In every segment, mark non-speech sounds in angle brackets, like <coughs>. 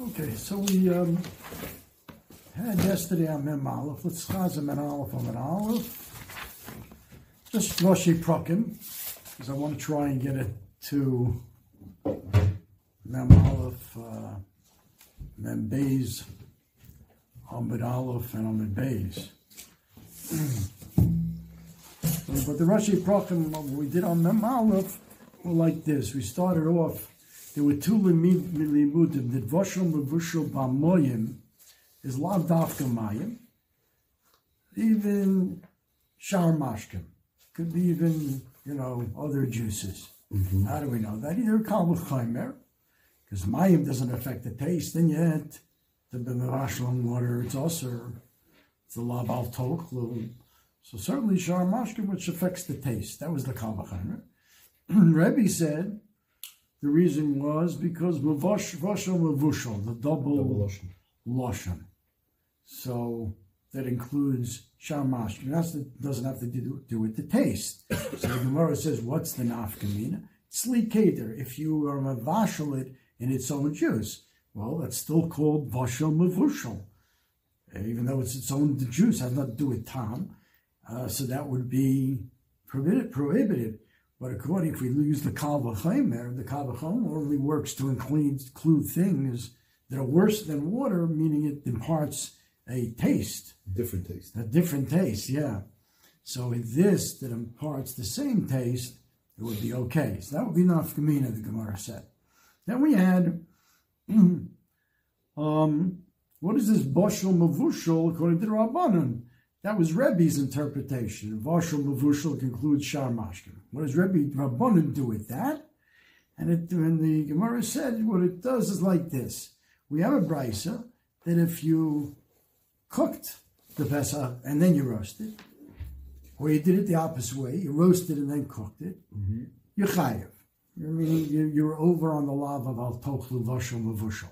Okay, so we um, had yesterday on Mem Aleph. Let's chazam Mem Aleph on Mem Aleph. Just Roshi Prokim, because I want to try and get it to Mem Aleph, uh, Mem Beis, Amid Aleph, and Amid Beis. <clears throat> but the Rashi Prokim we did on Mem Aleph were like this. We started off there were two limudim. The dvoshel mevushel b'moyim is lav dafka mayim. Even shar mashkim could be even you know other juices. Mm-hmm. How do we know that? Either kal v'chaymer, because mayim doesn't affect the taste, and yet the b'merashlam water it's also it's a lav al. So certainly shar mashkim, which affects the taste. That was the kal v'chaymer. <clears throat> Rebbe said the reason was because Mavosh Mavushal, the double, double Lashon. So that includes Shamash. And that doesn't have to do, do with the taste. So the Gemara says, what's the nafkamina? Sleek Keder. If you are mavashal it in its own juice, well, that's still called Vashal Mavushal. Even though it's its own juice, has nothing to do with tam. Uh, so that would be prohibited. prohibited. But according, if we use the Kal there, the Kal only works to include, include things that are worse than water, meaning it imparts a taste. Different taste. A different taste, yeah. So in this that imparts the same taste, it would be okay. So that would be nafkamina, the Gemara said. Then we had, <clears throat> um, what is this boshel mavushel according to the Rabbanon? That was Rebbe's interpretation. Vashal Mavushal concludes Shar Mashkin. What does Rebbe Rabbanan do with that? And, it, and the Gemara said what it does is like this. We have a brisa that if you cooked the Pesach and then you roasted, or you did it the opposite way, you roasted and then cooked it, mm-hmm. you're chayiv. I mean, you're over on the lav of al tochlu vashal mavushal.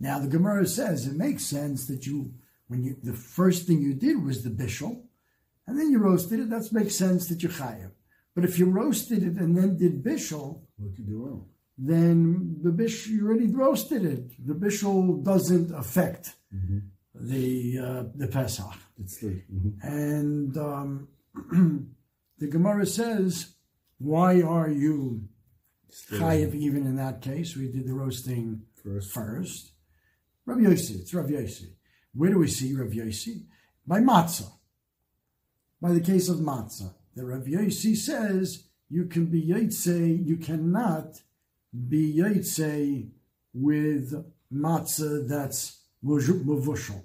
Now the Gemara says it makes sense that you when you the first thing you did was the bishul, and then you roasted it, that makes sense that you chayav. But if you roasted it and then did bishul, what you do wrong? Then the bish you already roasted it. The bishul doesn't affect mm-hmm. the uh, the pesach. It's mm-hmm. And um, <clears throat> the Gemara says, "Why are you chayiv even in that case?" We did the roasting first. First, Rabbi Yossi. It's Rabbi Yossi. Where do we see Rav Yossi? By matzah. By the case of matzah. The Rav Yossi says you can be yotze, you cannot be yotze with matzah that's mavushal.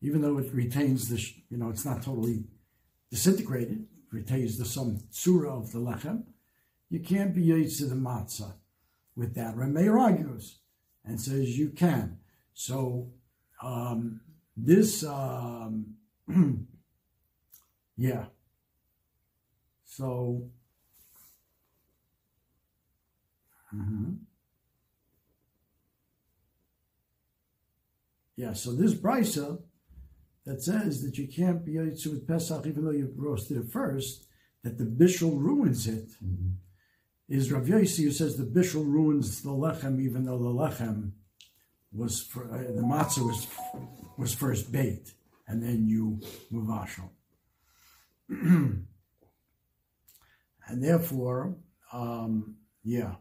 Even though it retains the, you know, it's not totally disintegrated, retains the some surah of the lechem, you can't be yotze the matzah with that. Rameir argues and says you can. So um, this, um, <clears throat> yeah. So, mm-hmm. yeah, so this brisa that says that you can't be Yitzhak with Pesach even though you roasted it first, that the bishul ruins it, mm-hmm. is Rav Yossi who says the bishul ruins the lechem even though the lechem was for, uh, the matzah was was first baked, and then you muvashal. <clears throat> and therefore, um, yeah,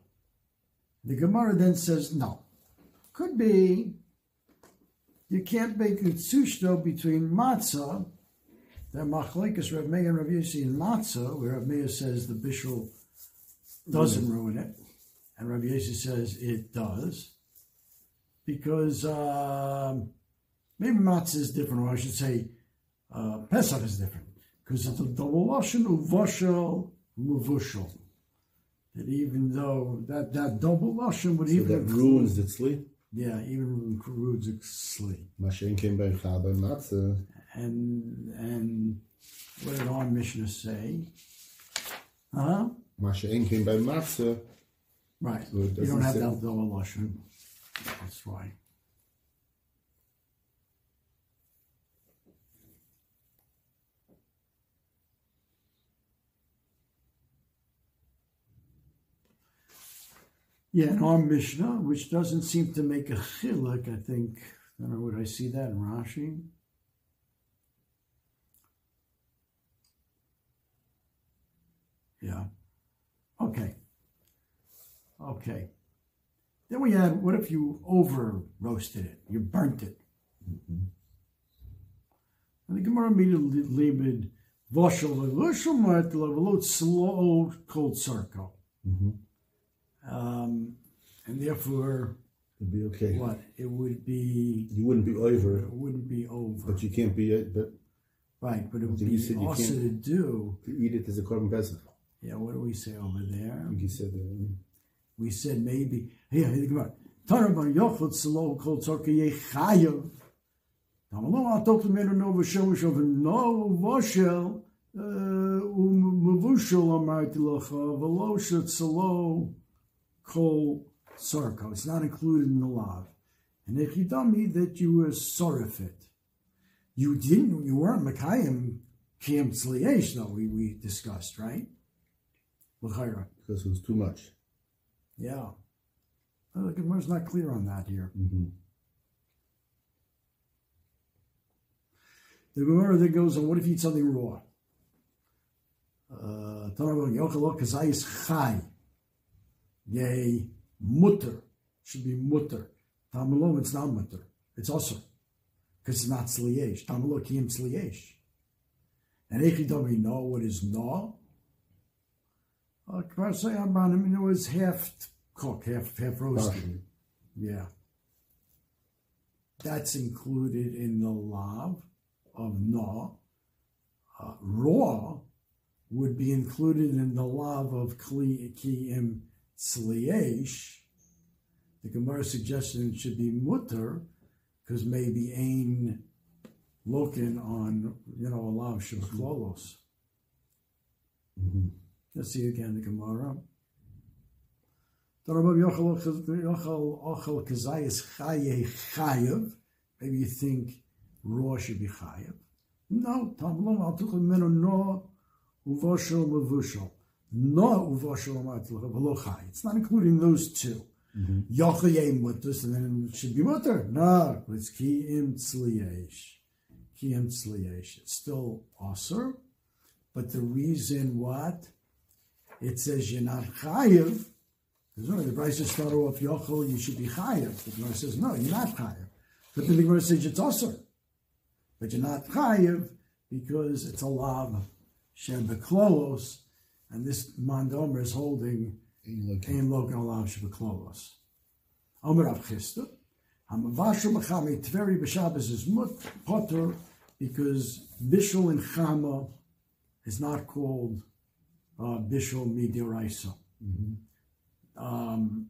the Gemara then says no. Could be you can't bake utsushto between matzah. The machlekes Rav Meir and Rav Yossi in matzah, where Rav Meir says the bishul doesn't ruin it, and Rav Yossi says it does because um, maybe matzah is different, or I should say uh, Pesach is different, because it's a double lashon uvashal muvushal. That even though that, that double lashon would so even that ruins the tzli. Yeah, even ruins the tzli. Mashen came by Chaba matzah. And and what did our Mishnah say? Huh? Mashen came by matzah. Right. So you don't have that double lashon. That's right. Yeah, in our Mishnah, which doesn't seem to make a chiluk, I think. I don't know, would I see that in Rashi? Yeah. Okay. Okay. Then we had, what if you over roasted it? You burnt it. And the Gemara immediately labeled Voshel Levushel Martela Velot slow cold circle. Um, and therefore, It'd be okay. what? It would be, You wouldn't be over, it wouldn't be over. but you can't be. uh, But right, but it would You be said also can't- to do. to eat it as a korban pesach. Yeah, what do we say over there? I think you said that. We said maybe. Here, here, come on. Taraban yochot slow cold circle ye chayav. Tamalo atok lemenu no v'shel v'shel v'no v'shel u'mevushel uh, um, amarti lecha v'lo shet slow kol circle. It's not included in the law. And if you tell me that you were sorrowfit, you didn't, you weren't Mekayim Kim Tzliyesh, though, we, we discussed, right? L'chayra. because it was too much. Yeah. Well, the Gemara's not clear on that here. Mm-hmm. The Gemara that goes on, what if you eat something raw? Uh, Tanakh Yochel Kazayis Chai. Yay, mutter. Should be mutter. Tamalo, it's not mutter. It's also. Because it's not sliyesh. Tamalo kiyim sliyesh. And Echi don't we know what is no? Kvarsay Abanim, it was half cooked, half, half roasted. Yeah. That's included in the lav of no. Uh, raw would be included in the lav of kli kiyim sliesh. The Gemara suggestion should be mutter because maybe ain looking on you know a lav shabaklolos. Mm-hmm. Let's see again the Gemara. Darabav yochel yochel ochel kazayis chaye chayev. Maybe you think raw should be chayev. No, tamlom al tuchel menu no uvoshel mevushel. No uvoshel amatul v'lo chay. It's not including those two. Mm-hmm. Yochel yei mutus, and then it should be mutter. No, it's ki im tzliyesh. Ki im tzliyesh. It's still aser, but the reason what? It says you're not chayev. Because no, the Brisa started off Yochel, you should be chayev. The Gemara says, no, you're not chayev. But then the Gemara says it's also. But you're not chayev because it's a lav shem beklolos, and this mandomer is holding Ein lokan alav shebeklolos. Omer Rav Chisda, Hamavashu Mechami Tveri B'Shabbos is mut potter because Bishul in Chama is not called uh, Bishul Midiraisa. Um,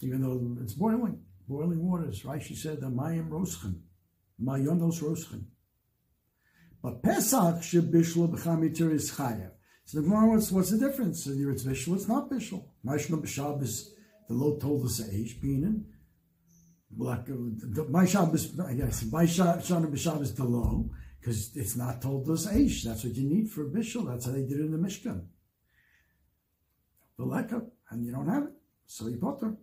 even though it's boiling, boiling waters, right? She said, the Mayim Roschen, Mayonos Roschen. But Pesach Shebishul B'Chamitir is Chayev. So the Gemara, what's, what's the difference? Either it's Bishul, it's not Bishul. Mashma B'Shabbos, the Lo told us Binan. Like, uh, my Shabbos, I guess, my Shana B'Shabbos, the Lo, because it's not told us Eish. That's what you need for Bishul. That's how they did it in the Mishkan. The Lekka, and you don't have it. So you potter.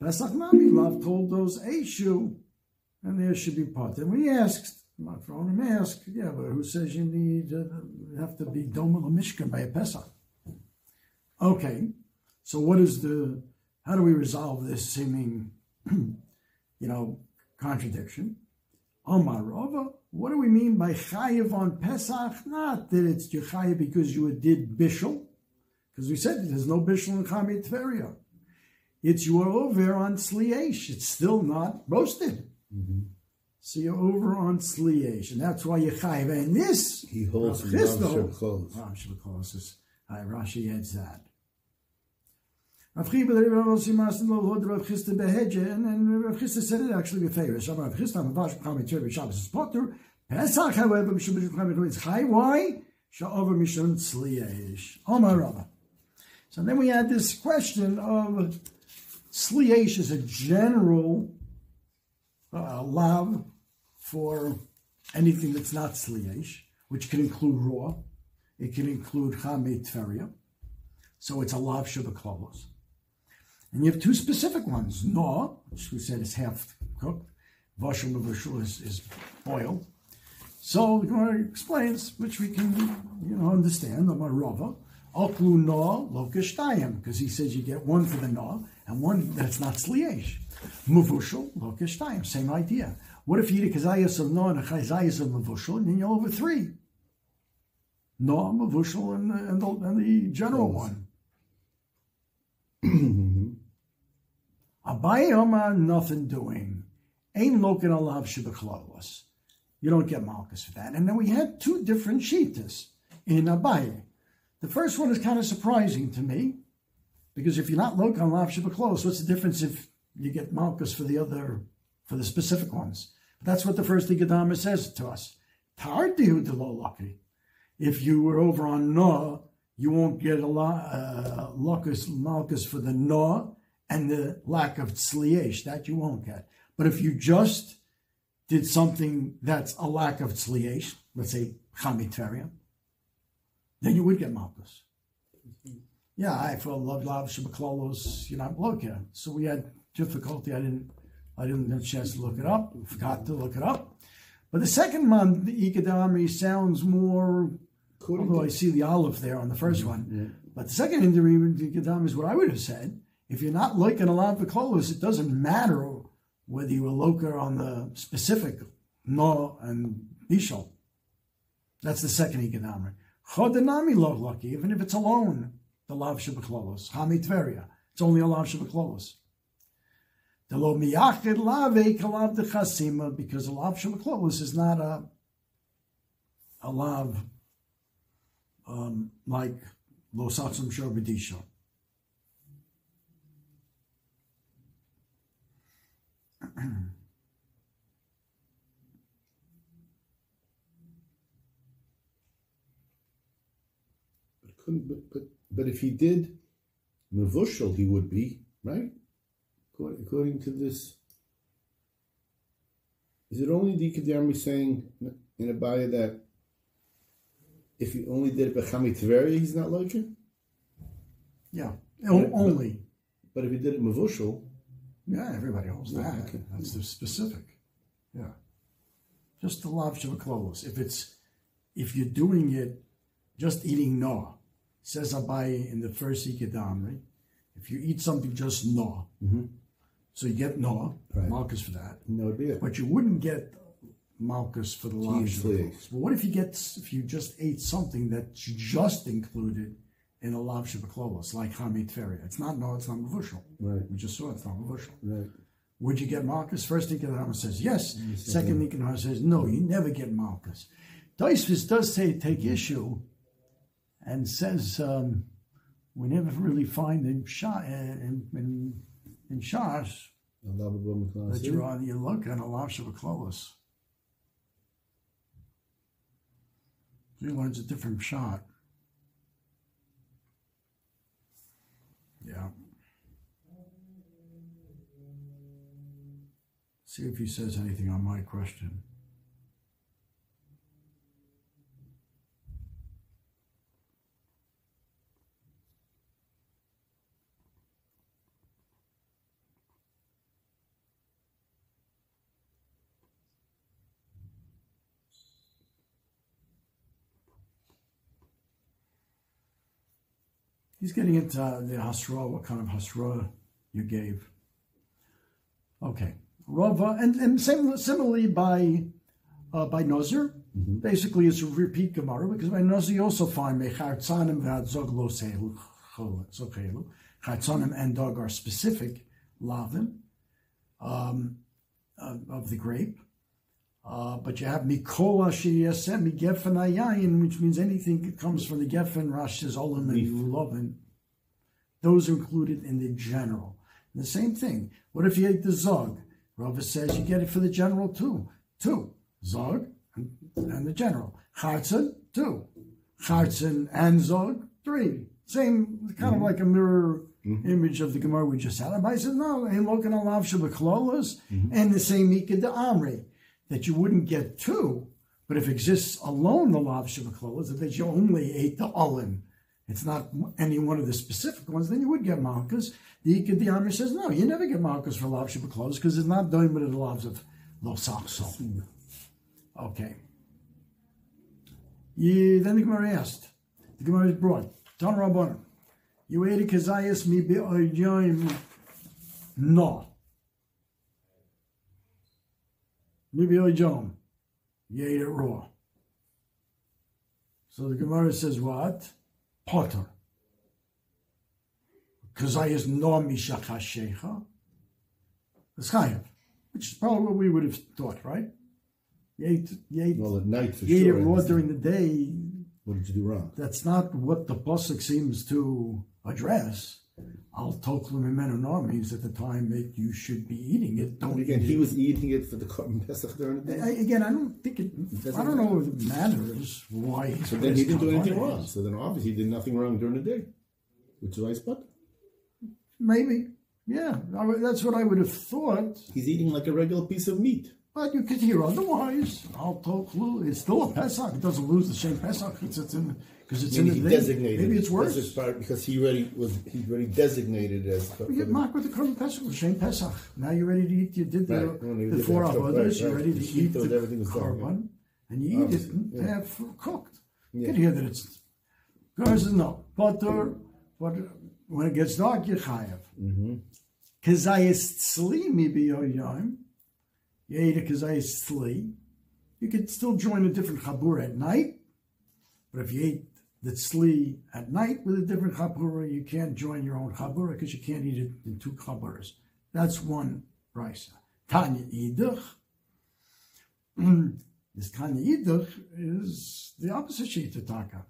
Pesach Love told those Eishu, and there should be potter. And we asked, my friend him asked, yeah, but who says you need uh, have to be Doma Mishkan by a Pesach? Okay, so what is the, how do we resolve this seeming, <clears throat> you know, contradiction? Omar Rava, what do we mean by Chayiv on Pesach? Not that it's your Chayiv because you did Bishul, because we said there's no Bishul in Chamit Tveria. It's you are over on Sliesh. It's still not roasted. Mm-hmm. So you're over on Sliesh, and that's why you're chayiv. And this He holds Rav Chisda- Rav Rashi adds that. Rav Chiba, the Rav Yossi Masin Lo Lod Rav Chisda And Rav Chisda said it actually with. So Rav Mavash B'Chamit Tzver Shabbos is Potter. Pesach, however, Mishum Tzver is. Why? Sha'over Mishum Sliesh. Omar. So then we had this question of Sliesh is a general uh, for anything that's not Sliesh, which can include raw. It can include Chamei. So it's a lav Shabaklovos. And you have two specific ones. No, which we said is half cooked. Mavashal is, is boiled. So the Gemara explains, which we can, you know, understand. The Rava, Aklu no lokeshtayim, because he says you get one for the no and one that's not sliesh. Mavushal lokeshtayim, same idea. What if you eat a kazayas of no and a kazayas of mavushal, and then you're over three? No, mavushal, and, and, the, and the general one. <clears throat> Abayama, nothing doing. Ain't lokin alav shibachlolos. You don't get malchus for that. And then we had two different shitas in Abaye. The first one is kind of surprising to me, because if you're not lokin alav shibachlolos, what's the difference if you get malchus for the other, for the specific ones? But that's what the first Igadama says to us. Tardihu de lo lucky. If you were over on Noah, you won't get a lot uh, malchus for the Noah and the lack of tzliesh. That you won't get. But if you just did something that's a lack of tzliesh, let's say chamitarian, then you would get malchus. Yeah, I for love love shabaklolos, you're not looking. So we had difficulty. I didn't I didn't have a chance to look it up. Forgot to look it up. But the second month, the Ikadami sounds more Although I see the olive there on the first mm-hmm. one. But the second Ikadami is what I would have said. If you're not loiking a lot of clothes, it doesn't matter whether you were loker on the specific no and bishol. That's the second Ikadami. Chodanami lo lucky, even if it's alone, the lav shabaklolos. Hami Tveria. It's only a lav shabaklolos. The lo miyachid kalav de chasima, because a lav shabaklolos is not a a lav um, like Lo Satsum Shobadisha. But, couldn't, but, but, but if he did Mavushal, he would be, right? According, according to this. Is it only the saying in Abaya that if he only did it Bechami Tveria, he's not like it? Yeah, o- only. But if he did it Mavushal, Yeah, everybody holds that. okay. That's the specific. Yeah, just the lav shabaklolos. If it's if you're doing it, just eating no, says Abaye in the first ikadam, right? If you eat something just no, so you get no, Right. marcus for that. that would be it. But you wouldn't get Malchus for the please. But what if you get if you just ate something that's just included in a lav shabaklos, like hamid tveria? It's not no, it's not mavushal. Right. We just saw it's not mavushal. Right. Would you get Malchus? First Nikanor says yes. Second Nikanor says no. You never get Malchus. Daisvis does say take issue, and says um, we never really find in Shah in in, in Shas Allah B'Bo Miklas. that you're on you look on a lash of a clovis. He learns a different shot. Yeah. See if he says anything on my question. He's getting into uh, the hasra, what kind of hasra you gave. Okay, Rava, and and same, similarly by uh, by Nozer. Basically, it's a repeat Gemara because by Nozer you also find mechartzanim v'adzog lo zochelu. Chartzanim and dog are specific lavim um, uh, of the grape. Uh, but you have Mikola Shiyasem Gefen Ayayin, which means anything that comes from the Geffen, Rash says Olam and Lulovin. Those are included in the general. And the same thing. What if you ate the Zog? Rava says you get it for the general too. Two. Zog and, and the general. Chartzen, two. Chartzen and Zog, three. Same, kind of mm-hmm. like a mirror mm-hmm. image of the Gemara we just had. Everybody says, no, ain't looking alav shabaklolas, mm-hmm. and the same Mika de Amri that you wouldn't get two, but if exists alone the lav shabaklolas, that you only ate the olin, it's not any one of the specific ones, then you would get malchus. The Ikad the Amish says, no, you never get malchus for lav shiba clothes because it's not doing with the lavs of lo sakso. Okay. You, then the Gemara asked, the Gemara is brought, Don Rabbanim, you ate a kazayas mi be'oyim uh, no. Mi be'oyim. You ate it raw. So the Gemara says what? Potter. Kazayas no mishachashecha. It's chayav, which is probably what we would have thought, right? You ate, you ate, Well, at night for you ate sure. it raw during the day. What did you do wrong? That's not what the pasuk seems to address. Al mimenu nor means at the time that you should be eating it. Don't Again, eat he it. was eating it for the Korban Pesach during the I, day. again, I don't think it. doesn't I don't know if it matters why. So then he didn't do anything wrong. So then obviously he did nothing wrong during the day, which is why he's. Maybe, yeah. I that's what I would have thought. He's eating like a regular piece of meat. But you could hear otherwise. Al toklu. It's still a pesach. It doesn't lose the same pesach. It's, it's in because it's Maybe in he the day. designated. Maybe it's it. worse. That's his part because he already was. He already designated as. You get the- mocked with the current pesach, Shem Pesach. Now you're ready to eat. You did the, Right. The did four avodas. You're ready to sheet eat was- the everything was done, korban, and you eat it and yeah. have cooked. You Yeah. can hear that it's. God says no butter, but when it gets dark, you chayav. Mm-hmm. Kazayis tzli mi biyoyim. You ate a kazayis tzli. You could still join a different chabur at night, but if you ate the tzli at night with a different chabura, you can't join your own chabura because you can't eat it in two chaburas. That's one brisa. Tanya idach. <clears throat> This Tanya idach is the opposite sheet of taka.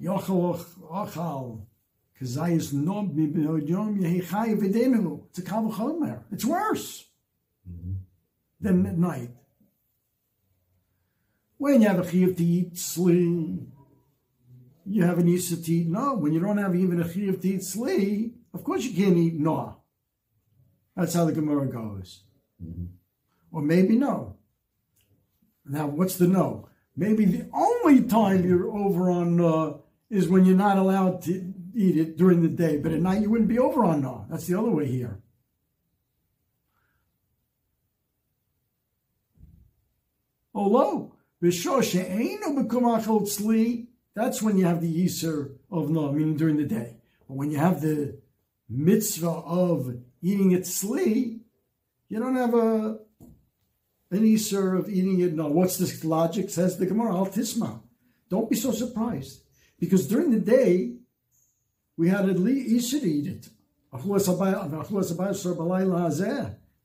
Yochel ochal kazayis nob mi b'yom yehechai v'denu. It's a kavachomer. It's worse than at night. When you have a chiyuv to eat sli, you have an isa to eat no. When you don't have even a chiyuv to eat sli, of course you can't eat no. That's how the Gemara goes. Or maybe no. Now, what's the no? Maybe the only time you're over on uh, is when you're not allowed to eat it during the day, but at night you wouldn't be over on no. That's the other way here. Although, b'shoshe eino b'kumachol tzli, that's when you have the Yisr of no, I meaning during the day. But when you have the mitzvah of eating it tzli, you don't have a an Yisr of eating it no. What's this logic? Says the Gemara, al tisma. Don't be so surprised. Because during the day, we had at least you should eat it.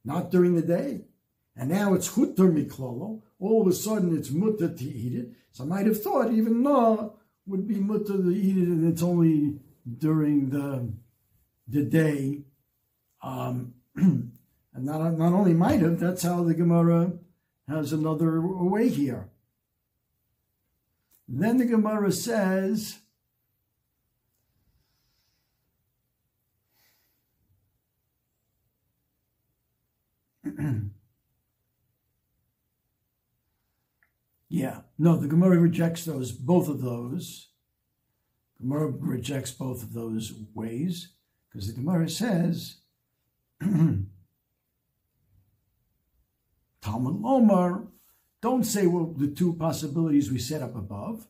Not during the day. And now it's chutter miklolo. All of a sudden it's mutter to eat it. So I might have thought even no would be mutter to eat it, and it's only during the the day. Um, <clears throat> and not not only might have. That's how the Gemara has another way here. Then the Gemara says. <clears throat> Yeah, no, the Gemara rejects those, both of those. Gemara rejects both of those ways because the Gemara says, <clears throat> Talmud Lomar, don't say well the two possibilities we set up above.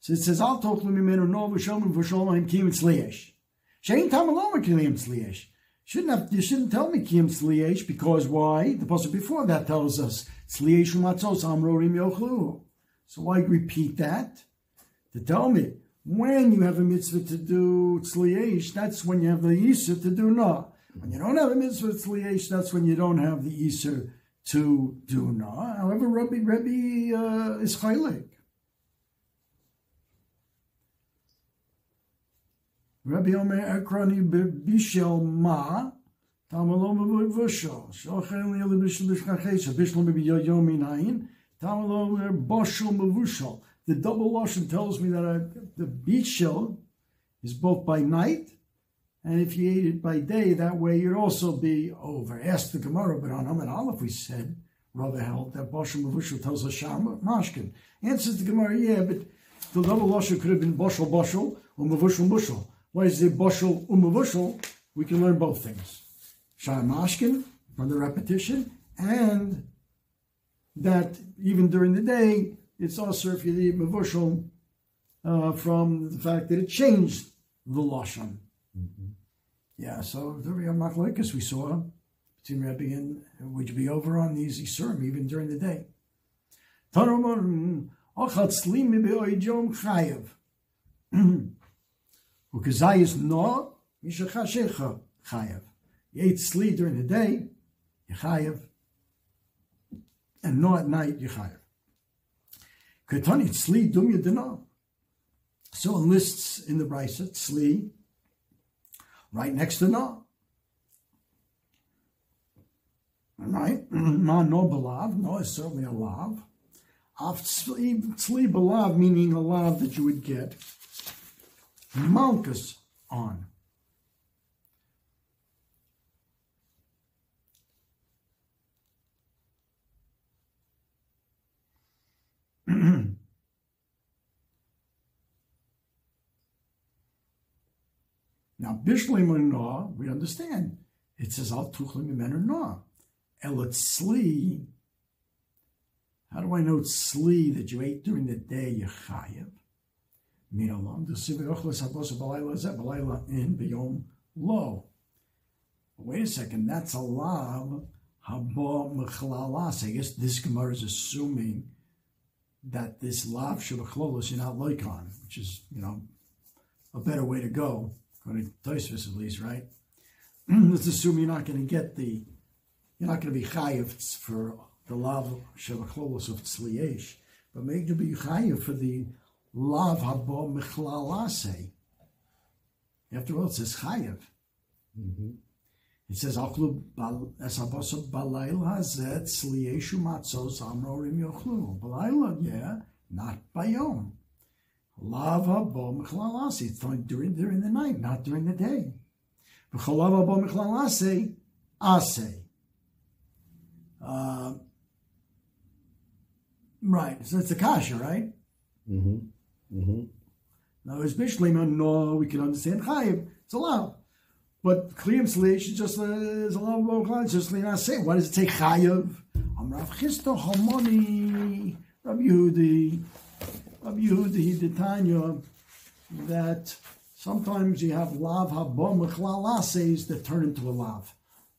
So it says, I'll talk to Mimenu no v'shomim v'sholahim kiyim tzliyesh. Shein Talmud Lomar kiyim tzliyesh. Shouldn't have, you shouldn't tell me kiyim tzliyesh because why? The passage before that tells us tzliyesh umatzos amrorim yochlu. So I repeat that? To tell me when you have a mitzvah to do tzliyesh, that's when you have the yisur to do no. When you don't have a mitzvah tzliyesh, that's when you don't have the yisur to do no. However, Rabbi Rabbi uh, is chaylik. Rabbi Omer Ekroni bishel ma tamalom v'vushel shochen li bishel b'shkachesha bishel b'yom The double lashon tells me that I, the bishel is both by night, and if you ate it by day, that way you'd also be over. Ask the Gemara, but on Amid Aleph we said, rather held that boshel mevushel tells us sham mashkin. Answers the Gemara, yeah, but The double lashon could have been boshel boshel or mavushel mushel. Why is it boshel umavushel? We can learn both things. Shai mashkin from the repetition, and that even during the day, it's also if you mavushel uh, from the fact that it changed the lashon. Yeah, so the real machlokes we saw between Rebbe and would you be over on these Isurim even during the day? Tanamon ochat slimi beoijom chayev. <clears throat> Ukazayis no mishachashecha chayev. You ate sli during the day, you chayev, and no at night, you chayev. Ketani sli dum yedana. So lists in the Brisa, sli, right next to no. Right? Ma no belav. No is certainly a lav. Af tzli belav, meaning a lav that you would get malchus on. <clears throat> Now, Bishlim no, we understand. It says al tuchlim men no. Elot sli. How do I know it's sli that you ate during the day? You chayev. Min alom the sivayochlas habos balayla zeh balayla in biyom lo. Wait a second, that's a lav habo mechlalas. I guess this gemara is assuming that this lav shabachlolos you're not loikon, which is you know a better way to go according to Tosfos at least, right? <clears throat> Let's assume you're not going to get the, you're not going to be chayiv for the lav shelachlolos of tzliyesh, but maybe you'll be chayiv for the lav habo michlalase. After all, it says chayiv. Mm-hmm. It says achlu esaboso balayla hazet tzliyeshu matzos amrorim yochlu. Balayla, yeah, not bayom. Lava bo mechlalasi. It's during during the night, not during the day. B'cholava bo mechlalasi ase. Uh, right. So it's a kasha, right? Mm-hmm. Mm-hmm. Now, as Bishlema, no, we can understand chayiv. It's allowed. But slish is just uh, is allowed bo mechlalasi. Just like say, why does it take chayiv? I'm Rav Chisda Homoni, Rabbi Yehudi. Rabbi Yehudi the Tanya that sometimes you have lav habom says that turn into a lav.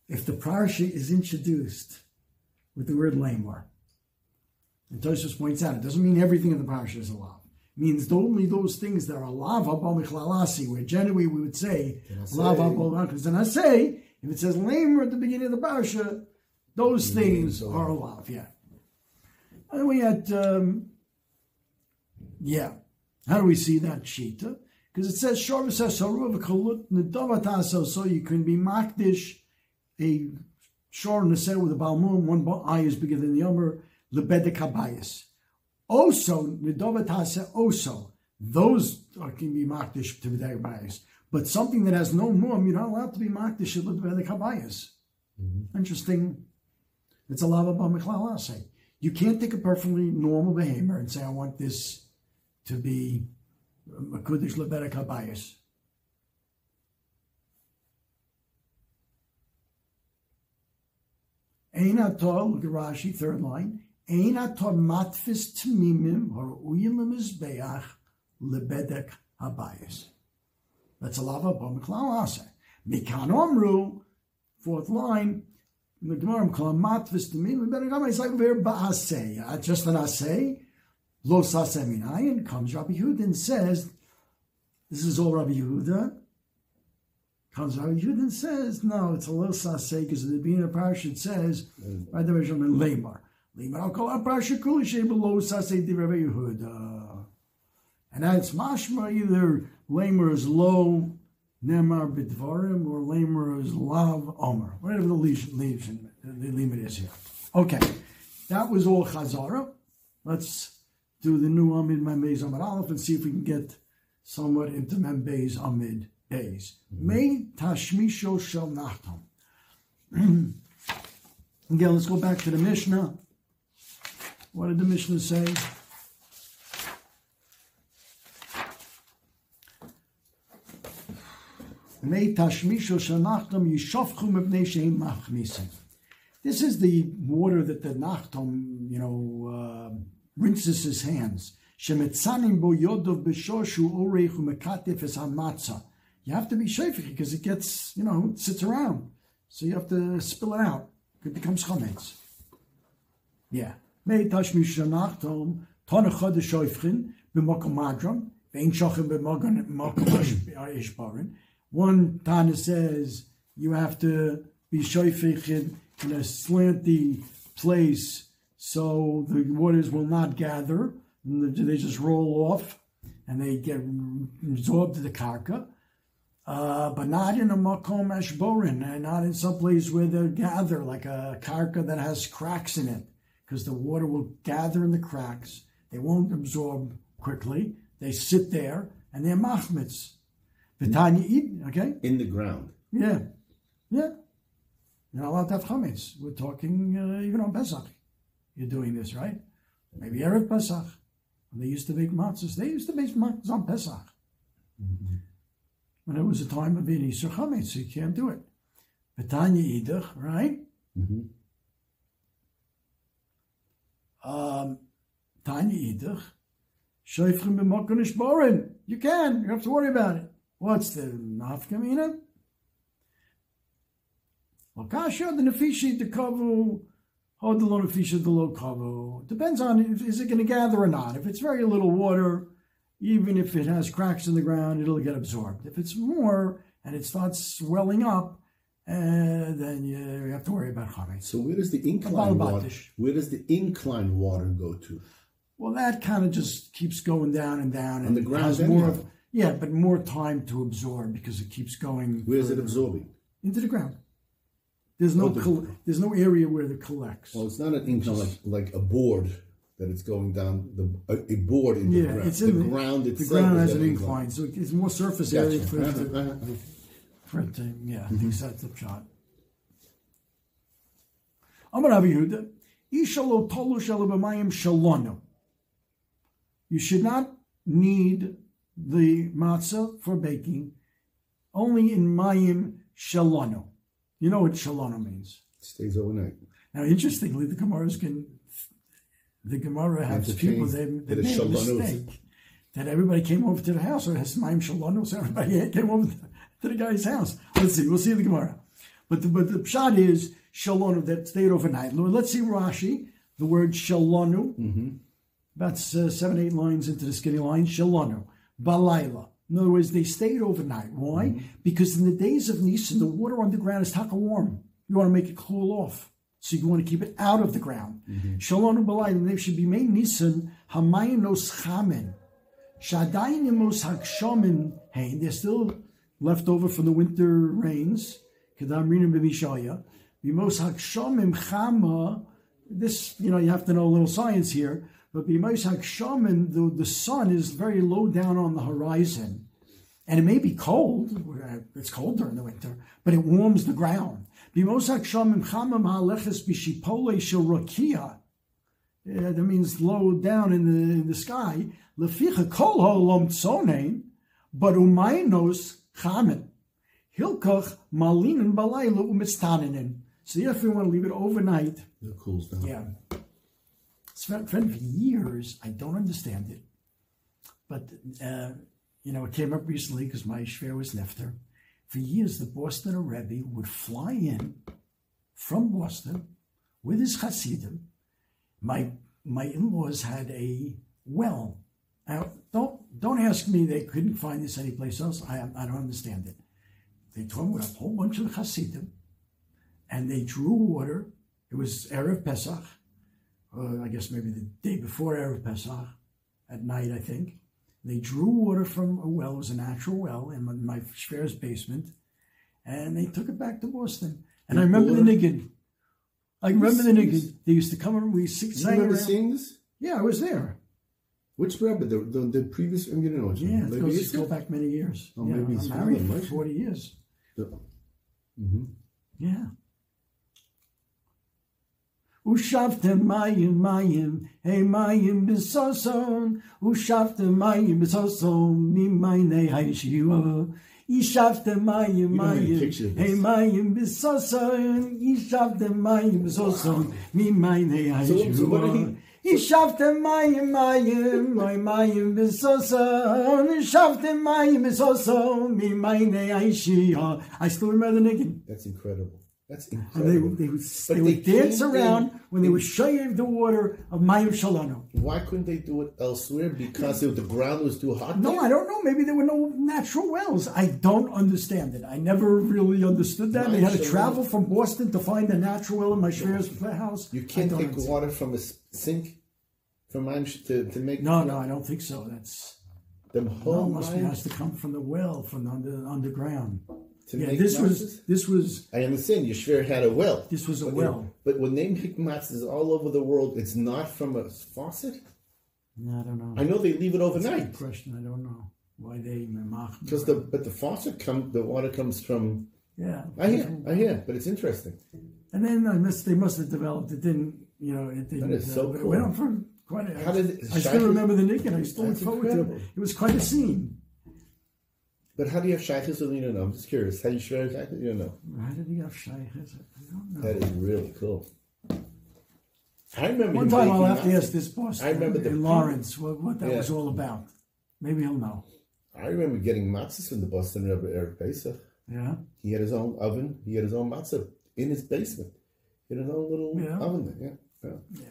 If the parasha is introduced with the word lamor, and Tosfos points out, it doesn't mean everything in the parasha is a lav. Means only those things that are lav habom where generally we would say lav habom because then I say if it says lamer at the beginning of the parasha, those things are a lav. Yeah. And we had. Um, yeah. How do we see that shita? Because it says so you can be makdish a shor neseh with a balmum, one eye is bigger than the other, lebedek habayis. Also, nidovatase also, those are, can be makdish to bedek habayis. But something that has no mum, you're not allowed to be makdish to lebedek habayis. Mm-hmm. Interesting. It's a lava b'michlal You can't take a perfectly normal behavior and say, I want this to be Makudish Leberek Habayis. Ein atol, look at Rashi, third line. Ein atol matfis tmimim or uyim mizbeach lebedek habayis. That's a lava b'meklau ase. Mikan omru, fourth line, the Gemara call matfis tmimim lebedek habayis like ver ba'aseh. Uh, just an aseh, Lo Saseminayin comes Rabbi Yehuda and says, this is all Rabbi Yehuda. Comes Rabbi Yehuda and says, no, it's a lo sase because the beginning of says, mm. by the version of Lamar. Lamar, I'll call it parasha below sase di Rabbi Yehuda. And that's mashma either Lamer is low, Nemar bidvarim, or Lamer is lav omer, whatever the limit is here. Okay, that was all Chazara. Let's do the new Amid Membeis Amid Aleph and see if we can get somewhat into Membeis Amid days. Mm-hmm. May Tashmisho Shel Nachtam. <clears throat> Again, let's go back to the Mishnah. What did the Mishnah say? This is the water that the Nachtom, you know, uh, rinses his hands. You have to be shafik because it gets, you know, it sits around. So you have to spill it out. It becomes chametz. Yeah. One Tana says you have to be shoifich in, in a slanty place so the waters will not gather. And they just roll off and they get absorbed to the karka. Uh, but not in a makom ashborin, and not in some place where they gather, like a karka that has cracks in it, because the water will gather in the cracks. They won't absorb quickly. They sit there, and they're machmitz. V'tanya eat, okay? In the ground. Yeah, yeah. You're not allowed to have chametz. We're talking uh, even on Pesach. You're doing this, right? Maybe Erev Pesach. When they used to make matzahs, they used to make matzahs on Pesach. When it was a time of being Yisur chametz, so you can't do it. Betanya idach, right? Mhm. Um, Tanya idach. Shoifrim b'mokonish borin. You can. You have to worry about it. What's the nafkamina? Lokasha, the nefishi, the kavu, low nefisha, the low kavu. Depends on if, is it going to gather or not. If it's very little water, even if it has cracks in the ground, it'll get absorbed. If it's more and it starts swelling up, uh, then you, you have to worry about chametz. So where does the incline water? Where does the incline water go to? Well, that kind of just keeps going down and down, and the ground has more of yeah, but more time to absorb because it keeps going Where is it absorbing? into the ground. There's no Oh, the- col- there's no area where it collects. Well, it's not an incline like like a board that it's going down the a, a board in the yeah, ground. it's the in the ground The ground has an incline, so it's more surface Gotcha. area for it it yeah. Mm-hmm. I think that's the shot. Amar Rabbi Yehuda, Ishalo tolu shelo b'mayim shalonu. You should not need the matzah for baking, only in mayim shalonu. You know what shalonu means. Stays overnight. Now, interestingly, the Gemaras can, the Gemara has people they, that they made a mistake that everybody came over to the house, or has mayim Shalonu, so everybody <laughs> came over to the guy's house. Let's see, we'll see the Gemara. But the, but the shot is Shalonu that stayed overnight. Let's see Rashi, the word Shalonu, mm-hmm. that's uh, seven, eight lines into the skinny line, Shalonu, Balayla. In other words, they stayed overnight. Why? Mm-hmm. Because in the days of Nisan, the water underground is taka warm. You want to make it cool off. So you want to keep it out of the ground. Mm-hmm. Shalom Balayla, they should be made Nisan, Hamaynos Chamen. Shadayinimos Hakshomin, hey, they're still left over from the winter rains. This, you know, you have to know a little science here, but the, the sun is very low down on the horizon. And it may be cold, uh, it's cold during the winter, but it warms the ground. Yeah, that means low down in the in the sky. But umaynos chamen. Hilkach malinin balayla umitztaninen. So therefore, you want to leave it overnight. It cools down. Yeah. It's been, been for years. I don't understand it. But, uh, you know, it came up recently because my shver was nefter. For years, the Boston Rebbe would fly in from Boston with his Hasidim. My my in-laws had a well. Now, don't don't ask me. They couldn't find this anyplace else. I I don't understand it. They told me with a whole bunch of Hasidim, and they drew water. It was erev Pesach. Uh, I guess maybe the day before erev Pesach, at night. I think they drew water from a well. It was a natural well in my, my basement, and they took it back to Boston. And I remember the water? niggin. I remember the niggin. They used to come and we sing, You remember around. seeing this? Yeah, I was there. Which Rebbe? The, the, the previous, I'm to. Yeah, it Maybe goes, it's go back many years. Oh, yeah, maybe I'm it's married for 40 years. Mm-hmm. Yeah. Ushavtem mayim mayim, hey mayim besoson. Ushavtem mayim besoson, mi mayne haishiva. Ishavtem mayim You don't have any mayim, hey mayim besoson. Ishavtem mayim besoson, mi mayne So- so what did haishiva. Ishavtem mayim mayim, my mayim besoson. Ishavtem mayim besoson, mi mayne haishiva. I still remember the nigga. That's incredible. That's And incredible. they, they would, But they would they dance around in- when they would shave the water of Mayim Shalano. Why couldn't they do it elsewhere? Because it, the ground was too hot. No, there? I don't know. Maybe there were no natural wells. I don't understand it. I never really understood that. They had to travel from Boston to find a natural well in my Shver's house. You can't take understand. water from a sink from to, to make No, no, I don't think so. That's the no, whole it must be has to come from the well from the under, underground. Yeah, this matzahs? was this was I understand Yeshver had a well. This was a but well. they- But when they make matzahs all over the world, it's not from a faucet. I don't know. I know they leave it overnight question. I don't know why they because the but the faucet come the water comes from. yeah. I hear, I hear, but it's interesting. And then I must, they must have developed. It didn't, you know, it didn't. is so uh, but It cool. went on for quite a. How did I still remember the naked. I still look forward to it. It was quite a scene. But how do you have shaykhs with you don't know? I'm just curious. How do you share shaykhs? You don't know. How did he have shaykhs? I don't know. That is really cool. I remember One time I'll have to ask this boss I remember uh, the in Lawrence what, what that Yeah. was all about. Maybe he'll know. I remember getting matzahs from the Boston Rebbe Eric Pesach. Yeah. He had his own oven. He had his own matzah in his basement. He had his own little Yeah. oven there. Yeah.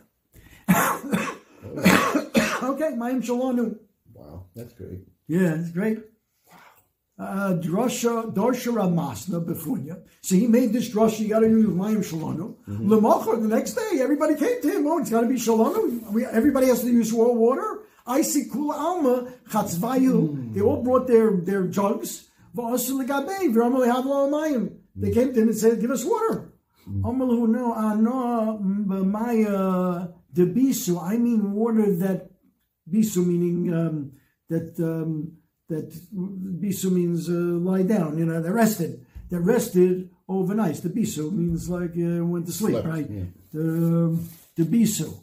yeah. <coughs> Okay, Mayim Shalonu. Wow, that's great. Yeah, it's great. Uh, drasha, Dorsha Ramasna Befunya. So he made this drasha, you got to use Mayim Shalonu. Mm-hmm. Lemacha, the next day, everybody came to him. Oh, it's got to be Shalonu. Everybody has to use raw water. I see Kula Alma, Chatzvayu. Mm. They all brought their, their jugs. V'asu legabe, v'ramu lehavlo Mayim. They came to him and said, give us water. Mm. Amalu no, ano, b'maya debisu. I mean water that bisu meaning um, that um, that bisu means uh, lie down. You know, they rested. They rested overnight. The bisu means like uh, went to sleep, Slept, right? yeah. The the bisu.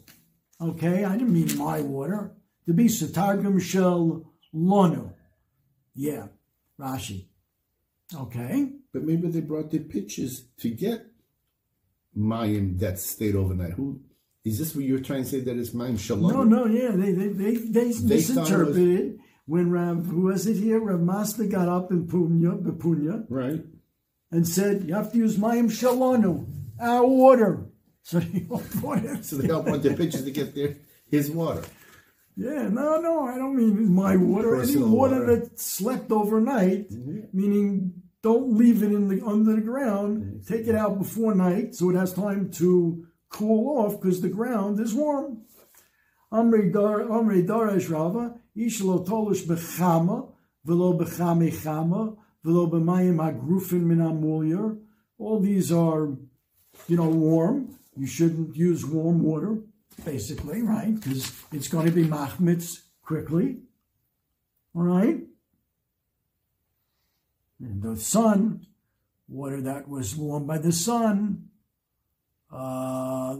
Okay, I didn't mean my water. The bisu targum shel lonu. Yeah, Rashi. Okay. But maybe they brought their pitchers to get Mayim that stayed overnight. Who is this? What you're trying to say that it's Mayim Shalom? No, no, yeah, they they they, they, it misinterpreted when Rav who was it here? Rav Masna got up in Punya, Bepunya, Right. and said you have to use Mayim Shalonu, our water. <laughs> So he all brought it. So they all want their pitchers to get their his water. Yeah, no, no, I don't mean my water. Any Personal water, water. that slept overnight, mm-hmm. meaning don't leave it in the under the ground. Take it out before night so it has time to cool off because the ground is warm. Amri dar Amri darash Rava ishlo tolush bechama velo bechame chama velo b'mayim hagrufin min amulyer. All these are, you know, warm. You shouldn't use warm water, basically, right? Because it's going to be machmitz quickly. All right. And the sun, water that was warmed by the sun, uh,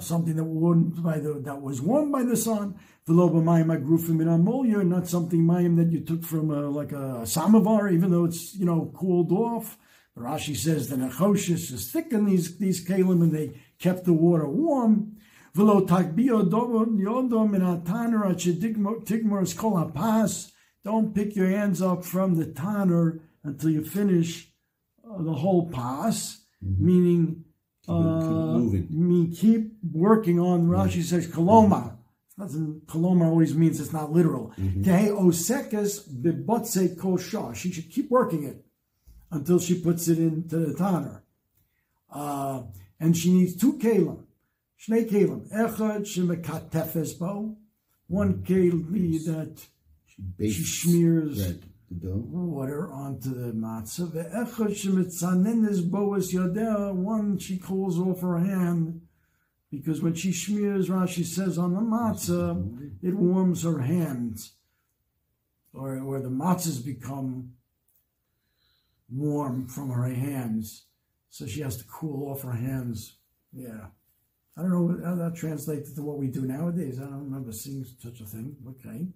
something that warmed by the that was warmed by the sun. V'lo b'mayim agrufim in amolya, not something mayim that you took from a, like a samovar, even though it's you know cooled off. Rashi says the Nechoshes is thick in these these kalim, and they kept the water warm. V'lo takbio yodom in ataner tigmor kol hapas. Don't pick your hands up from the tanner until you finish uh, the whole pas, meaning keep uh, mean keep working on. Rashi says koloma. Doesn't koloma always means it's not literal. Tehe osekes bibotse kosha. She should keep working it until she puts it into the tanner. Uh, and she needs two kalim, shnei kalim. Echad shemekatefes bo. One keli that She she smears the water onto the matzah. Ve'echad shemitzanenes boas yodea. One she cools off her hand because when she smears, Rashi says on the matzah, it warms her hands, or or the matzahs become warm from her hands, so she has to cool off her hands. Yeah, I don't know how that translates to what we do nowadays. I don't remember seeing such a thing. Okay.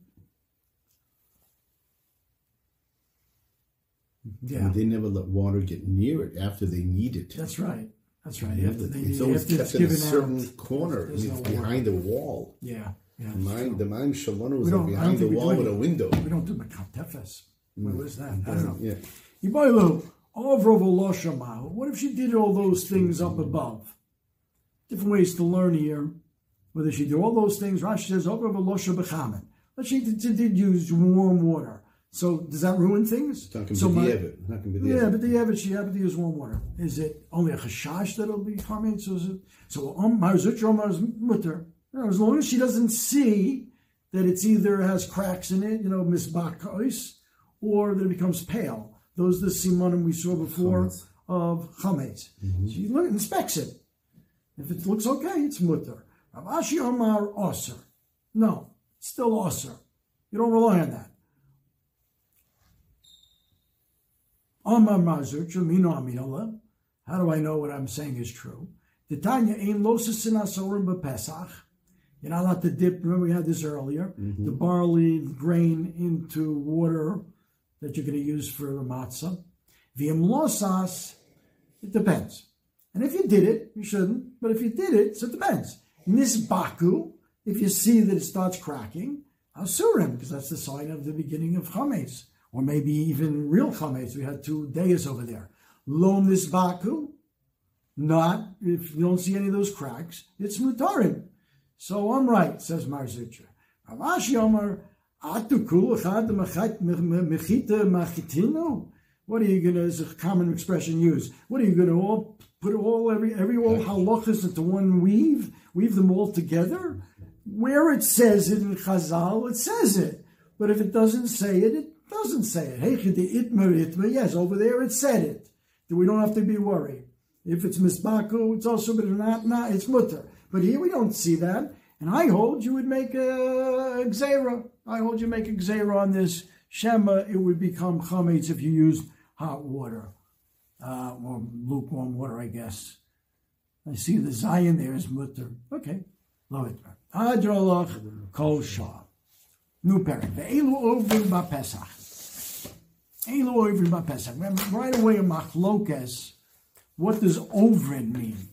Mm-hmm. Yeah, And they never let water get near it after they need it. that's right. That's right. Yeah, After they- it's always kept in a certain out, corner. there's It's no behind the wall. Yeah, yeah. Mine, the mine are don't- I behind the wall with a window. We don't do Makatefes. Mm. What is that? Mm-hmm. I don't know. Yeah. Iboilu, Ovrov What if she did all those things up mm-hmm. above? Different ways to learn here. Whether she did all those things, Rashi says, Ovrov Bechamen. But she did, she did use warm water. So does that ruin things? Not so my- the Evid. Be the Yeah, Evid. but the average she to use warm water. Is it only a chashash that'll be chametz? So, is it, so um, mutter. As long as she doesn't see that it's either has cracks in it, you know, misbakos, or that it becomes pale. Those are the simonim we saw before Chametz. of chametz. She look, inspects it. If it looks okay, it's mutter. Rav Ashi Omar osir. No, still osir. You don't rely on that. Amar Mazur, Chamino Aminola. Eh? How do I know what I'm saying is true? The Tanya ain't losis in asorim b'Pesach. You're not allowed to dip. Remember we had this earlier. Mm-hmm. The barley grain into water that you're going to use for the matzah. V'im losas. It depends. And if you did it, you shouldn't. But if you did it, so it depends. Nisbaku. If you see that it starts cracking, asurim, because that's the sign of the beginning of chametz, or maybe even real chametz. We had two days over there. Lo nisbaku, not if you don't see any of those cracks, it's mutarim. So I'm right, says Marzucha. Rav Ashi Omar, atukul echad mechita machitino. What are you going to, is a common expression used, what are you going to all put all, every, every all halachas into one weave, weave them all together? Where it says it in Chazal, it says it. But if it doesn't say it, it doesn't say it. Itmer itmer, yes, over there it said it. We don't have to be worried. If it's misbaku, it's also, not, it's mutter. But here we don't see that. And I hold you would make a gzera. I hold you make a gzera on this shema. It would become chametz if you used hot water uh, or lukewarm water, I guess. I see the Zion there is mutter. Okay, lo itmer. Adralach kol shah. New parent. Ve'elu ovrim ba'pesach. Remember, right away in machlokes, what does ovrin mean?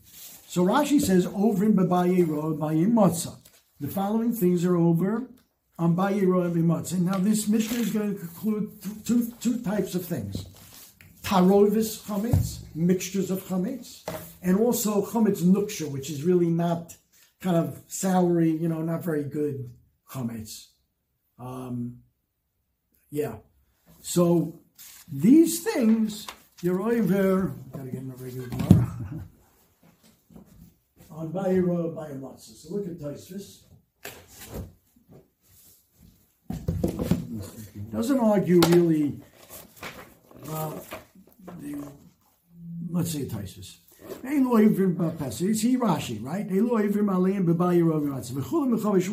So Rashi says ovrin b'baye ro b'baye matzah. The following things are over on baye ro and matzah. Now this Mishnah is going to conclude two, two types of things. Tarovis chametz, mixtures of chametz, and also chametz nuksha, which is really not kind of soury, you know, not very good chametz. Um, yeah. So these things, you're over, gotta get regular <laughs> Gemara. on Bayero Bayamatsu. So look at Taisvis. Doesn't argue really, uh, the, let's say Taisvis. Uh, we're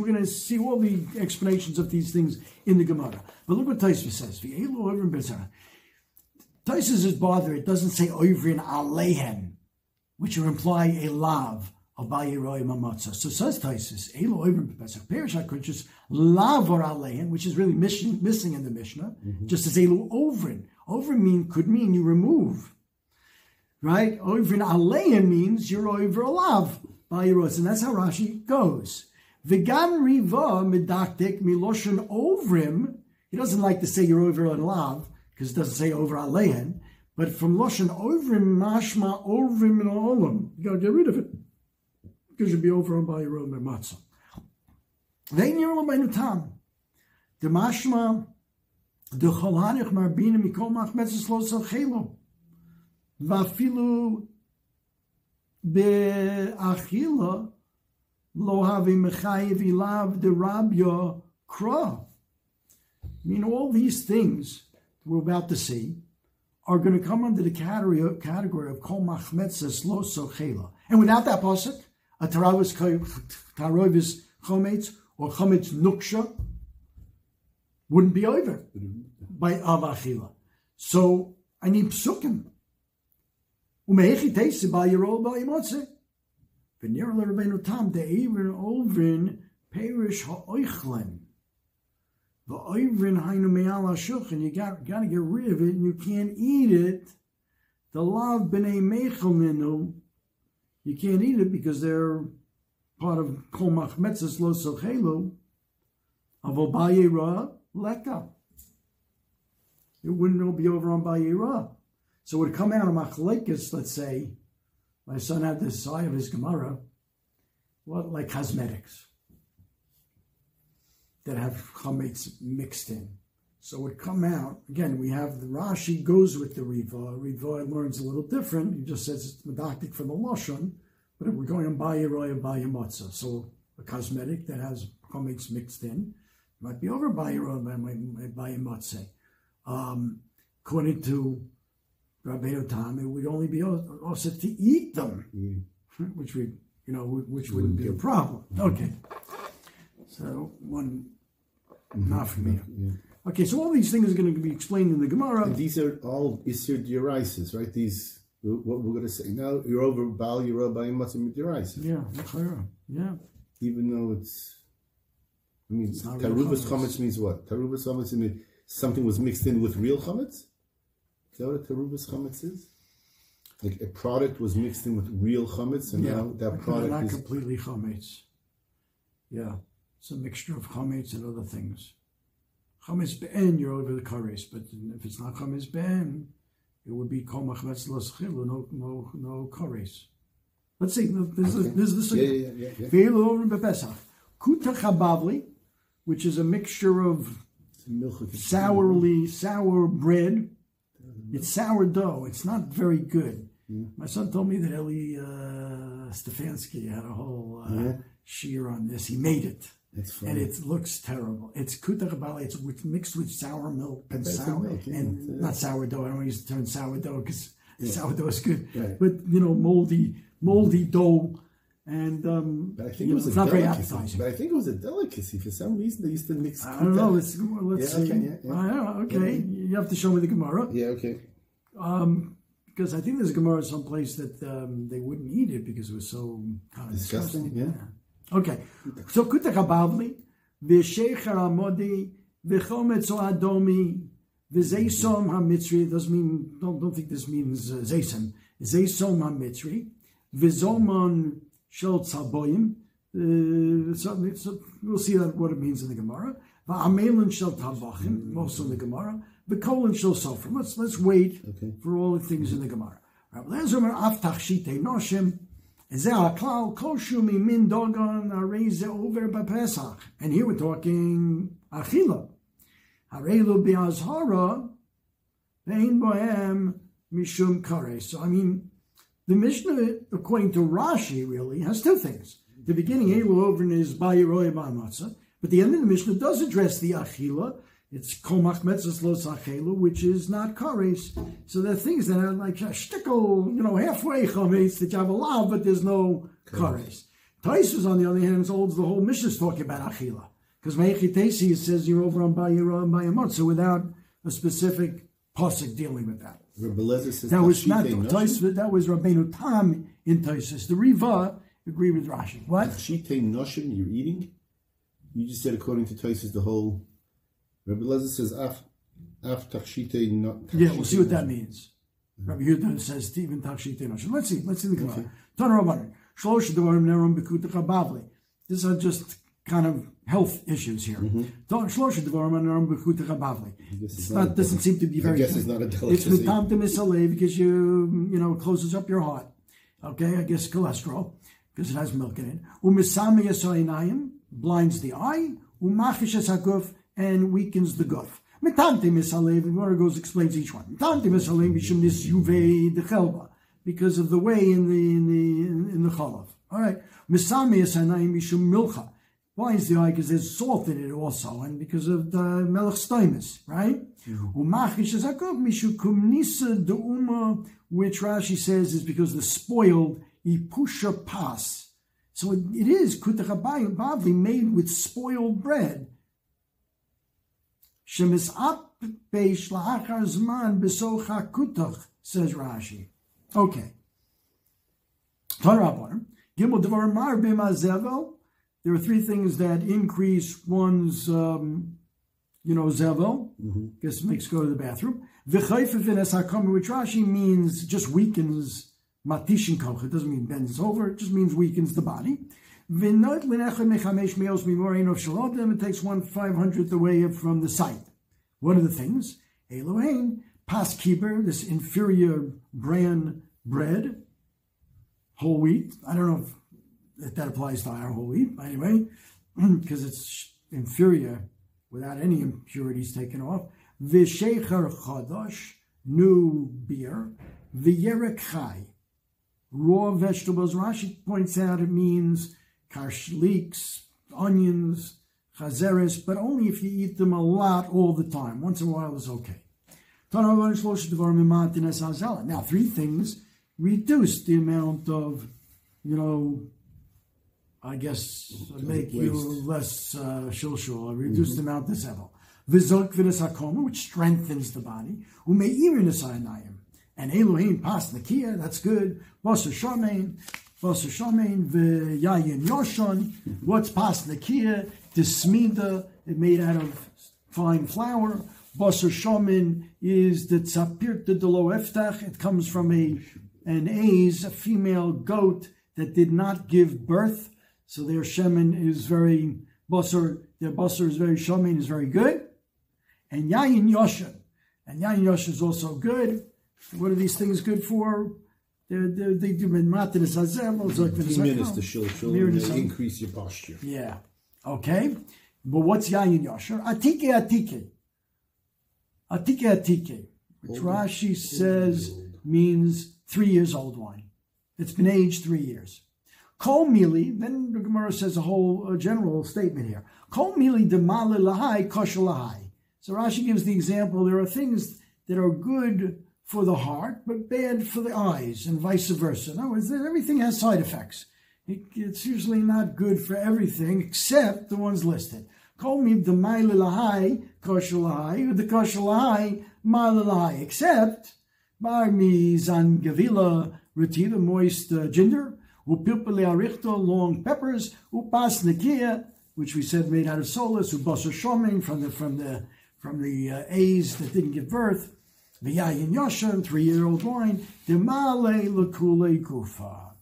going to see all the explanations of these things in the Gemara. But look what Taisva says. Taisva is bothered. It doesn't say oivrin alehen, which would imply a lav of bayiroi mamatza. So says Taisus, elo oivrin bepesach. Perishak could just lav or alehen, which is really missing, in the Mishnah, mm-hmm. just as elo ovrin. Ovrin mean could mean you remove right? Over alein means you're over a lav by Yeros, and that's how Rashi goes. Vegan riva medaktik miloshin ovrim. He doesn't like to say you're over a lav because it doesn't say over alein, but from loshin ovrim mashma ovrim in olam. You got to get rid of it because you'll be over on by your own matzah. Vein yirlo beinutam. The mashma the cholanich marbina mikol lo chelo. ואפילו באכילה לא הווה מחייב אליו דרביה קרא. I mean, all these things we're about to see are going to come under the category of, category of kol machmetzes lo sochela. And without that pasuk, a taravis tarovis chometz or chometz nuksha wouldn't be over by avachila. So I need psukim. Umehechi teitze by your old by imotze. V'nir le Rabbeinu Tam de'evin ovin perish ha'oichlem. V'oivin hainu me'al ha'shulchan. You got, got to get rid of it and you can't eat it. The lav b'nei mechel minu. You can't eat it because they're part of kol machmetzes lo sochelu. Avobaye ra leka. It wouldn't all be over on Bayirah. So it would come out of machlekes, let's say, my son had this side of his Gemara, what like cosmetics that have chametz mixed in. So it would come out again. We have the Rashi goes with the Riva. Riva learns a little different. He just says it's medactic from the lashon, but if we're going on bayiroy and bayimotza. So a cosmetic that has chametz mixed in might be over bayiroy and bayimotze. Um, according to Rabbeinu Tam, it would only be also to eat them, Yeah. which we, you know, which wouldn't be a problem. Mm-hmm. Okay. So one, not for me. Yeah. Okay, so all these things are going to be explained in the Gemara. And these are all Isir Diorisis, right? These, what we're going to say now, you're over Baal, you're over Matzim Diorisis. Yeah, yeah. Even though it's, I mean, Tarubas. Chametz means what? Tarubas Chametz means something was mixed in with real Chametz? Is that what a Tarubas Chametz is? Like a product was mixed in with real Chametz, and Yeah, now that product not is. completely chametz. Yeah, it's a mixture of chametz and other things. Chametz be'en, you're over the kares, but if it's not chametz be'en, it would be kol machmetz los chilu, no, no, no kares. Let's see, this is, this is the Yeah, yeah, yeah, yeah. Ve'elu over bepesach. Kuta chabavli, which is a mixture of It's a milchik. sourly, sour bread. It's sourdough. It's not very good. My son told me that Eli uh, Stefanski had a whole uh, Yeah. shear on this. He made it. And it looks terrible. It's kutakabali. It's with, mixed with sour milk and That's sour milk, yeah. and Yeah. not sourdough. I don't use the term sourdough because sourdough is good. Right. But you know, moldy, moldy dough, and um, But I think it know, was it's a not very delicacy. appetizing. But I think it was a delicacy. For some reason, they used to mix. I don't know. Let's let's Yeah, see. okay, yeah, yeah. I okay, you have to show me the Gemara. Yeah, okay. because I think there's a Gemara someplace that um, they wouldn't eat it because it was so kind of Disgusting, disgusting. yeah. Okay, so kutak habavli, v'shecher amodi, v'chometz o adomi, v'zeisom hamitzri. It doesn't mean don't don't think this means uh, zeisom. Zeisom hamitzri, v'zomon shel tzaboyim. Uh, so, so we'll see that, what it means in the Gemara. Va'amelin shel tavachim, also in the Gemara. V'kolin shel sofrim. Let's let's wait Okay. for all the things in the Gemara. Rabbi Lezer Omer, af noshim, ze haklal koshu min dogon areze over b'pesach. And here we're talking achila. Harelu bi'azhara, ve'in bohem mishum kare. So I mean, the Mishnah, according to Rashi, really has two things. The beginning, Elu over is Bayiroy Matzah, but the end of the Mishnah does address the Achila. It's Komach Metzes Los Achelu, which is not Kares. So there are things that are like a shtickle, you know, halfway chametz that you have a lot, but there's no Kares. Taisus, on the other hand, holds the whole Mishnah is talking about Achila. Because Me'echitesi, it says you're over on Bayiroy and Bayamot, without a specific posik dealing with that. Rabbi Lezer says That was not. Tosfot, that was Rabbeinu Tam in Tosis. The Riva agree with Rashi. What? Tashite Noshim, you're eating? You just said according to Tosis the whole. Rabbi Lezer says af af tachshite not. Yeah, we'll see what that means. Mm-hmm. Rabbi Yehuda says Stephen Tachshit Enosh. Let's see, let's see the Gemara. Tana Rabbanan. Shlosh Devarim Nerum Bavli. These are just kind of health issues here. Shlosh Devarim Nerum Bavli. guess it's It's not a not, doesn't seem to be I very guess it's not a It's delicacy. Mitam to Misaleh because you, you know, closes up your heart. Okay, I guess cholesterol, because it has milk in it. Umisami Yasoinayim blinds the eye. Umachish Hakuf and weakens the guf. Mitante misalev, the Gemara goes explains each one. Mitante misalev Mishum Nis Yuve de Chelba, because of the way in the in the in the chalav. All right. Misami Yasoinayim Mishum Milcha. Why is the eye? Because there's salt in it also, and because of the melech stoimus, right? Mm-hmm. Umachish Zakov Mishukum Nisa Deuma, which Rashi says is because the spoiled Ipusha Pas. So it, it is Kutachabay Bavli made with spoiled bread. Shemis La'achar Zman Besocha Kutach, says Rashi. Okay. Torah Gimel Devar Mar Zevel. There are three things that increase one's, um, you know, Zevel. Mm-hmm. Guess makes go to the bathroom. V'chayfefin es hakomer, which Rashi means just weakens matishin koch. It doesn't mean bends over. It just means weakens the body. It takes one five hundredth away from the sight. What are the things? Elohim, pas kiber, this inferior bran bread, whole wheat. I don't know if, that applies to our whole wheat, anyway, <clears throat> because it's inferior without any impurities taken off. Vishecher chadash, new beer. V'yerek chai, raw vegetables. Rashi points out it means karshliks, onions, chazeres, but only if you eat them a lot all the time. Once in a while is okay. Now, three things reduce the amount of, you know, I guess, make you less uh, shilshul, reduce mm-hmm. the amount of zevel. Vizok which strengthens the body. Umeirin esayanayim. And Elohim pas nakia, that's good. Shamein, What's pas nakia? Dismida, it made out of fine flour. Basar shamin is the tzapir de lo eftach. It comes from a an A's, a female goat that did not give birth. So their shemen is very basar, their basar is very shamin, is very good. And yayin yoshin. And yayin yoshin is also good. What are these things good for? They do minmatin Two minutes to show, show increase your posture. Yeah. Okay. But what's yayin yosher? Atike atike. Atike atike, which Rashi says means three years old wine. It's been aged three years. Kol mili, then the Gemara says a whole uh, general statement here. Kol mili demale lahai kosher lahai. So Rashi gives the example there are things that are good for the heart, but bad for the eyes, and vice versa. In other words, everything has side effects. it's usually not good for everything except the ones listed. Call me the lahai kosher lahai, the kosher lahai lahai, except bar mi zan gavila retiva moist uh, ginger, upilpele arichto long peppers, upas nakia, which we said made out of solus, ubasa shoming from the from the from the uh, A's that didn't give birth, V'yayin Yoshan, three-year-old wine, Demale Lakule Kufa.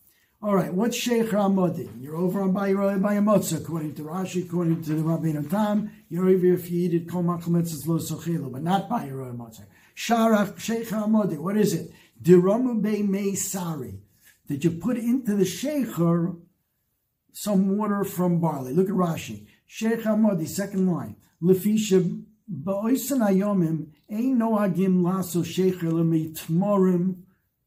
All right, what's Sheikh Ramadi? You're over on Bayroy Bayamotza, according to Rashi, according to the Rabbeinu Tam. You're over if you eat it, Kol Machometzes Lo Sochilu, but not Bayroy Motza. Sharach Sheikh Ramadi, what is it? Diramu Be Me Sari. That you put into the Sheikher some water from barley. Look at Rashi. Sheikh Hamadi, second line. Lefisha Ba'oisan Ayomim, Ein Noagim Laso Shecher Lemitmorim.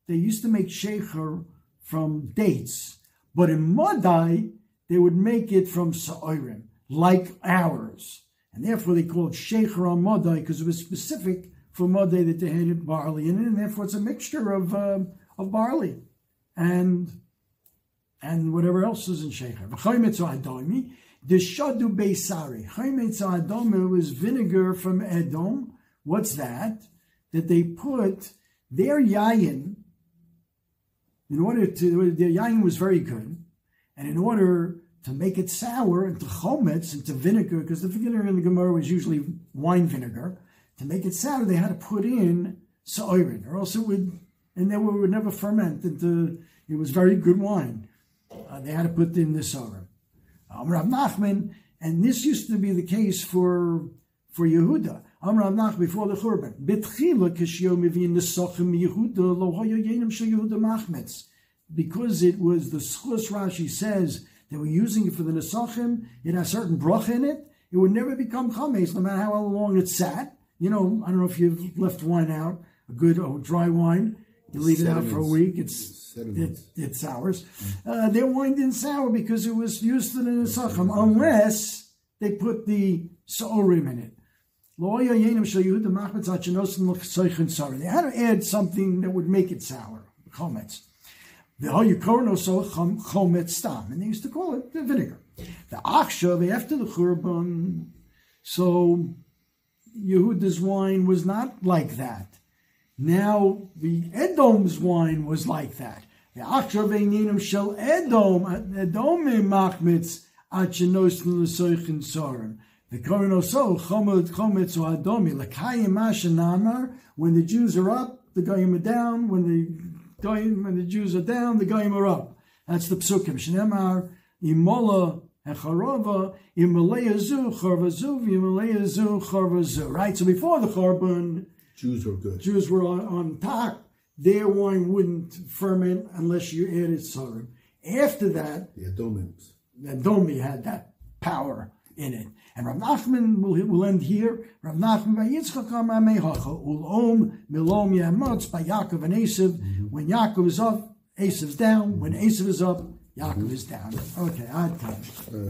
They used to make shecher from dates, but in Madai, they would make it from Sa'irim, like ours. And therefore they called shecher on Madai because it was specific for Madai that they had barley in it, and therefore it's a mixture of, uh, of barley and and whatever else is in shecher. The Shadu Beisari. Chaymetz Adome was vinegar from Edom. What's that? That they put their yayin, in order to, their yayin was very good, and in order to make it sour into chometz, into vinegar, because the vinegar in the Gemara was usually wine vinegar, to make it sour, they had to put in sa'irin, or else it would, and then it would never ferment into, it was very good wine. Uh, they had to put in the sa'irin. Rav Nachman, and this used to be the case for for Yehuda. Before the Churban. Betchila kishyo mivin nesachim Yehuda yenim Yehuda machmetz. Because it was the schus Rashi says that we're using it for the nesachim, it has certain brach in it. It would never become chametz, no matter how long it sat. You know, I don't know if you've left wine out, a good oh, dry wine. You leave it out for a week. It's it, it sours. Uh, their wine didn't sour because it was used to the Nesachim, unless they put the Sa'orim in it. They had to add something that would make it sour, chometz. And they used to call it the vinegar. The achshav, after the churban, so Yehuda's wine was not like that. Now the Edom's wine was like that. The achshav einim shel Edom, Edomim machmitz, achenosn l'soichin sorim. The Koran also, so Adomi, Lakayim Namar, when the Jews are up, the Goyim are down, when the Goyim, when the Jews are down, the Goyim are up. That's the Psukim. Shnemar, Imola, Echarova, Imaleazu, Chorvazu, Imaleazu, Chorvazu. Right? So before the Chorban, Jews were good. Jews were on, on top. Their wine wouldn't ferment unless you added sorghum. After that, the Adomim. The Adomi had that power in it. And Rav Nachman will, will end here. Rav Nachman by Yitzchak Amar Mehacha Ulom Milom Yamotz by Yaakov and Esav. When Yaakov is up, Esav's down. When Esav is up, Yaakov is down. Okay, I'd come. Uh,